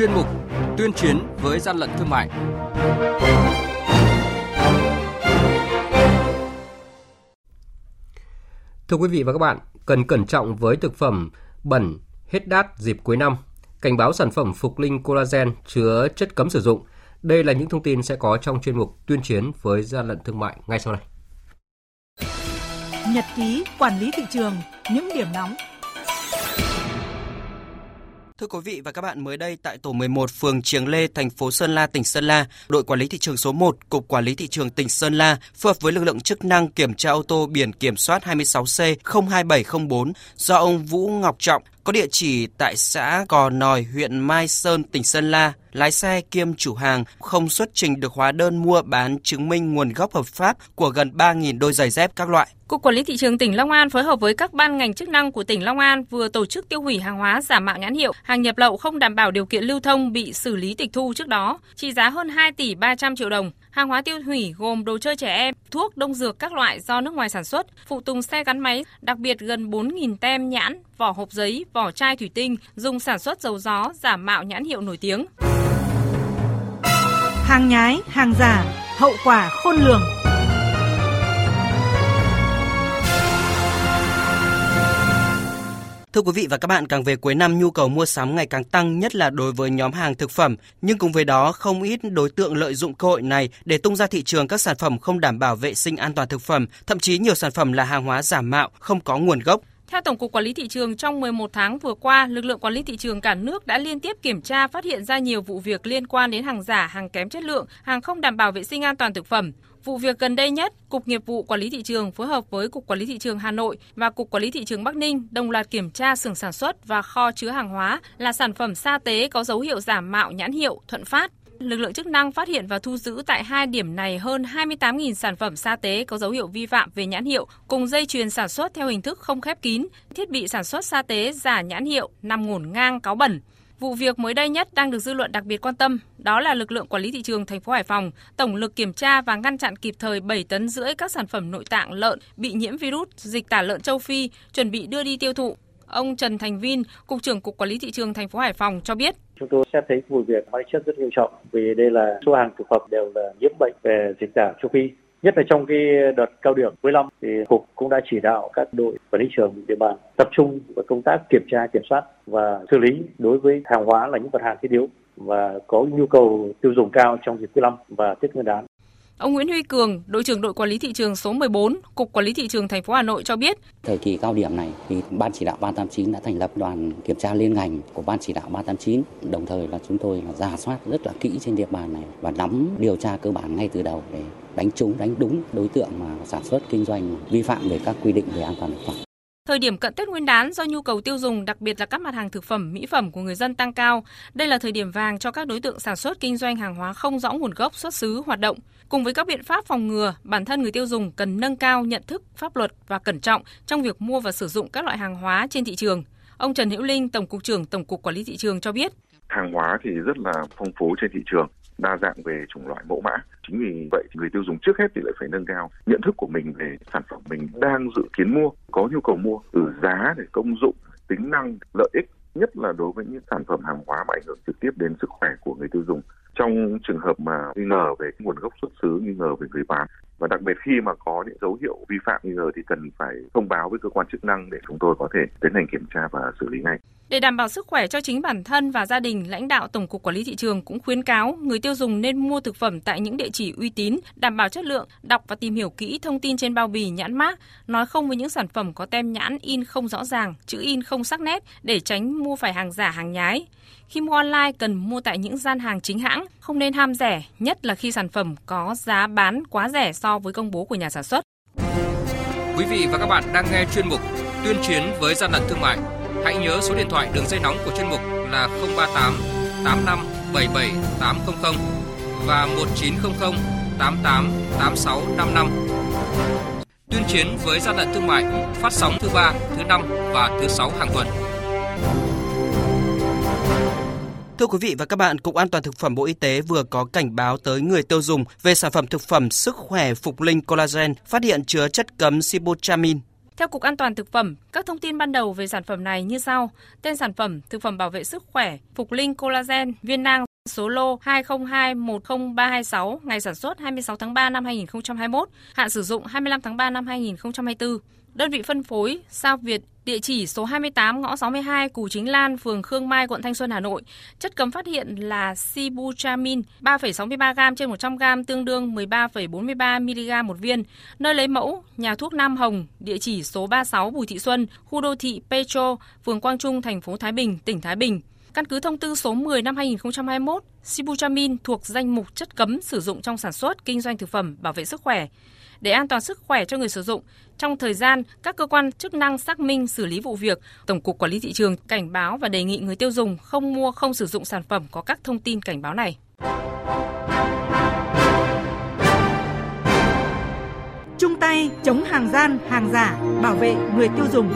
chuyên mục Tuyên chiến với gian lận thương mại. Thưa quý vị và các bạn, cần cẩn trọng với thực phẩm bẩn, hết đát dịp cuối năm. Cảnh báo sản phẩm Phục Linh Collagen chứa chất cấm sử dụng. Đây là những thông tin sẽ có trong chuyên mục tuyên chiến với gian lận thương mại ngay sau đây. Nhật ký quản lý thị trường, những điểm nóng Thưa quý vị và các bạn, mới đây tại tổ 11 phường Triềng Lê, thành phố Sơn La, tỉnh Sơn La, đội quản lý thị trường số 1, Cục Quản lý thị trường tỉnh Sơn La phối hợp với lực lượng chức năng kiểm tra ô tô biển kiểm soát 26C02704 do ông Vũ Ngọc Trọng có địa chỉ tại xã Cò Nòi, huyện Mai Sơn, tỉnh Sơn La, lái xe kiêm chủ hàng không xuất trình được hóa đơn mua bán chứng minh nguồn gốc hợp pháp của gần 3.000 đôi giày dép các loại. Cục Quản lý thị trường tỉnh Long An phối hợp với các ban ngành chức năng của tỉnh Long An vừa tổ chức tiêu hủy hàng hóa giả mạo nhãn hiệu, hàng nhập lậu không đảm bảo điều kiện lưu thông bị xử lý tịch thu trước đó, trị giá hơn 2 tỷ 300 triệu đồng. Hàng hóa tiêu hủy gồm đồ chơi trẻ em, thuốc, đông dược các loại do nước ngoài sản xuất, phụ tùng xe gắn máy, đặc biệt gần 4.000 tem nhãn, vỏ hộp giấy, vỏ chai thủy tinh dùng sản xuất dầu gió giả mạo nhãn hiệu nổi tiếng. Hàng nhái, hàng giả, hậu quả khôn lường. Thưa quý vị và các bạn, càng về cuối năm nhu cầu mua sắm ngày càng tăng, nhất là đối với nhóm hàng thực phẩm. Nhưng cùng với đó, không ít đối tượng lợi dụng cơ hội này để tung ra thị trường các sản phẩm không đảm bảo vệ sinh an toàn thực phẩm, thậm chí nhiều sản phẩm là hàng hóa giả mạo, không có nguồn gốc. Theo Tổng cục Quản lý thị trường, trong 11 tháng vừa qua, lực lượng quản lý thị trường cả nước đã liên tiếp kiểm tra phát hiện ra nhiều vụ việc liên quan đến hàng giả, hàng kém chất lượng, hàng không đảm bảo vệ sinh an toàn thực phẩm. Vụ việc gần đây nhất, Cục Nghiệp vụ Quản lý thị trường phối hợp với Cục Quản lý thị trường Hà Nội và Cục Quản lý thị trường Bắc Ninh đồng loạt kiểm tra xưởng sản xuất và kho chứa hàng hóa là sản phẩm sa tế có dấu hiệu giả mạo nhãn hiệu Thuận Phát. Lực lượng chức năng phát hiện và thu giữ tại hai điểm này hơn 28.000 sản phẩm sa tế có dấu hiệu vi phạm về nhãn hiệu, cùng dây chuyền sản xuất theo hình thức không khép kín, thiết bị sản xuất sa tế giả nhãn hiệu nằm ngổn ngang cáo bẩn. Vụ việc mới đây nhất đang được dư luận đặc biệt quan tâm, đó là lực lượng quản lý thị trường thành phố Hải Phòng tổng lực kiểm tra và ngăn chặn kịp thời 7 tấn rưỡi các sản phẩm nội tạng lợn bị nhiễm virus dịch tả lợn châu Phi chuẩn bị đưa đi tiêu thụ. Ông Trần Thành Vin, cục trưởng cục quản lý thị trường thành phố Hải Phòng cho biết chúng tôi xét thấy vụ việc hóa chất rất nghiêm trọng vì đây là số hàng thực phẩm đều là nhiễm bệnh về dịch tả châu Phi nhất là trong cái đợt cao điểm cuối năm thì cục cũng đã chỉ đạo các đội quản lý trường địa bàn tập trung vào công tác kiểm tra kiểm soát và xử lý đối với hàng hóa là những mặt hàng thiết yếu và có nhu cầu tiêu dùng cao trong dịp cuối năm và Tết Nguyên đán. Ông Nguyễn Huy Cường, đội trưởng đội quản lý thị trường số 14, Cục Quản lý thị trường thành phố Hà Nội cho biết, thời kỳ cao điểm này thì Ban chỉ đạo 389 đã thành lập đoàn kiểm tra liên ngành của Ban chỉ đạo 389, đồng thời là chúng tôi là giả soát rất là kỹ trên địa bàn này và nắm điều tra cơ bản ngay từ đầu để đánh trúng đánh đúng đối tượng mà sản xuất kinh doanh vi phạm về các quy định về an toàn thực phẩm. Thời điểm cận Tết Nguyên đán do nhu cầu tiêu dùng, đặc biệt là các mặt hàng thực phẩm, mỹ phẩm của người dân tăng cao, đây là thời điểm vàng cho các đối tượng sản xuất kinh doanh hàng hóa không rõ nguồn gốc xuất xứ hoạt động. Cùng với các biện pháp phòng ngừa, bản thân người tiêu dùng cần nâng cao nhận thức pháp luật và cẩn trọng trong việc mua và sử dụng các loại hàng hóa trên thị trường. Ông Trần Hữu Linh, Tổng cục trưởng Tổng cục Quản lý thị trường cho biết, hàng hóa thì rất là phong phú trên thị trường đa dạng về chủng loại mẫu mã. Chính vì vậy thì người tiêu dùng trước hết thì lại phải nâng cao nhận thức của mình về sản phẩm mình đang dự kiến mua, có nhu cầu mua từ giá để công dụng, tính năng, lợi ích nhất là đối với những sản phẩm hàng hóa mà ảnh hưởng trực tiếp đến sức khỏe của người tiêu dùng. Trong trường hợp mà nghi ngờ về nguồn gốc xuất xứ, nghi ngờ về người bán và đặc biệt khi mà có những dấu hiệu vi phạm nghi ngờ thì cần phải thông báo với cơ quan chức năng để chúng tôi có thể tiến hành kiểm tra và xử lý ngay. Để đảm bảo sức khỏe cho chính bản thân và gia đình, lãnh đạo Tổng cục Quản lý thị trường cũng khuyến cáo người tiêu dùng nên mua thực phẩm tại những địa chỉ uy tín, đảm bảo chất lượng, đọc và tìm hiểu kỹ thông tin trên bao bì nhãn mác, nói không với những sản phẩm có tem nhãn in không rõ ràng, chữ in không sắc nét để tránh mua phải hàng giả hàng nhái. Khi mua online cần mua tại những gian hàng chính hãng, không nên ham rẻ, nhất là khi sản phẩm có giá bán quá rẻ so với công bố của nhà sản xuất. Quý vị và các bạn đang nghe chuyên mục Tuyên chiến với gian lận thương mại Hãy nhớ số điện thoại đường dây nóng của chuyên mục là 038 85 77 800 và 1900 88 86 55. Tuyên chiến với gian lận thương mại phát sóng thứ ba, thứ năm và thứ sáu hàng tuần. Thưa quý vị và các bạn, Cục An toàn thực phẩm Bộ Y tế vừa có cảnh báo tới người tiêu dùng về sản phẩm thực phẩm sức khỏe Phục Linh Collagen phát hiện chứa chất cấm sibutramine Theo Cục An toàn Thực phẩm, các thông tin ban đầu về sản phẩm này như sau. Tên sản phẩm, thực phẩm bảo vệ sức khỏe, Phục Linh Collagen, viên nang số lô 202-10326, ngày sản xuất 26 tháng 3 năm 2021, hạn sử dụng 25 tháng 3 năm 2024. Đơn vị phân phối Sao Việt, địa chỉ số 28 ngõ 62 Cù Chính Lan, phường Khương Mai, quận Thanh Xuân, Hà Nội. Chất cấm phát hiện là Sibutramine 3,63 g trên 100 g tương đương 13,43 mg một viên. Nơi lấy mẫu, nhà thuốc Nam Hồng, địa chỉ số 36 Bùi Thị Xuân, khu đô thị Petro, phường Quang Trung, thành phố Thái Bình, tỉnh Thái Bình. Căn cứ thông tư số 10 năm 2021, Sibutramine thuộc danh mục chất cấm sử dụng trong sản xuất, kinh doanh thực phẩm bảo vệ sức khỏe để an toàn sức khỏe cho người sử dụng. Trong thời gian các cơ quan chức năng xác minh xử lý vụ việc, Tổng cục Quản lý thị trường cảnh báo và đề nghị người tiêu dùng không mua không sử dụng sản phẩm có các thông tin cảnh báo này. Chung tay chống hàng gian, hàng giả, bảo vệ người tiêu dùng.